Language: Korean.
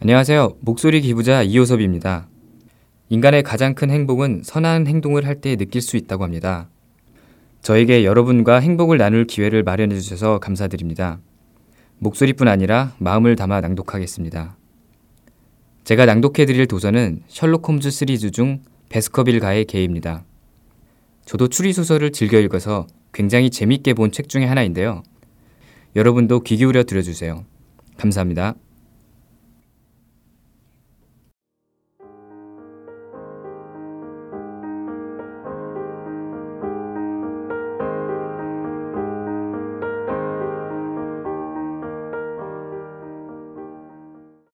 안녕하세요. 목소리 기부자 이호섭입니다. 인간의 가장 큰 행복은 선한 행동을 할 때 느낄 수 있다고 합니다. 저에게 여러분과 행복을 나눌 기회를 마련해 주셔서 감사드립니다. 목소리뿐 아니라 마음을 담아 낭독하겠습니다. 제가 낭독해 드릴 도서는 셜록 홈즈 시리즈 중 베스커빌가의 개입니다. 저도 추리 소설을 즐겨 읽어서 굉장히 재밌게 본 책 중에 하나인데요. 여러분도 귀 기울여 들어주세요. 감사합니다.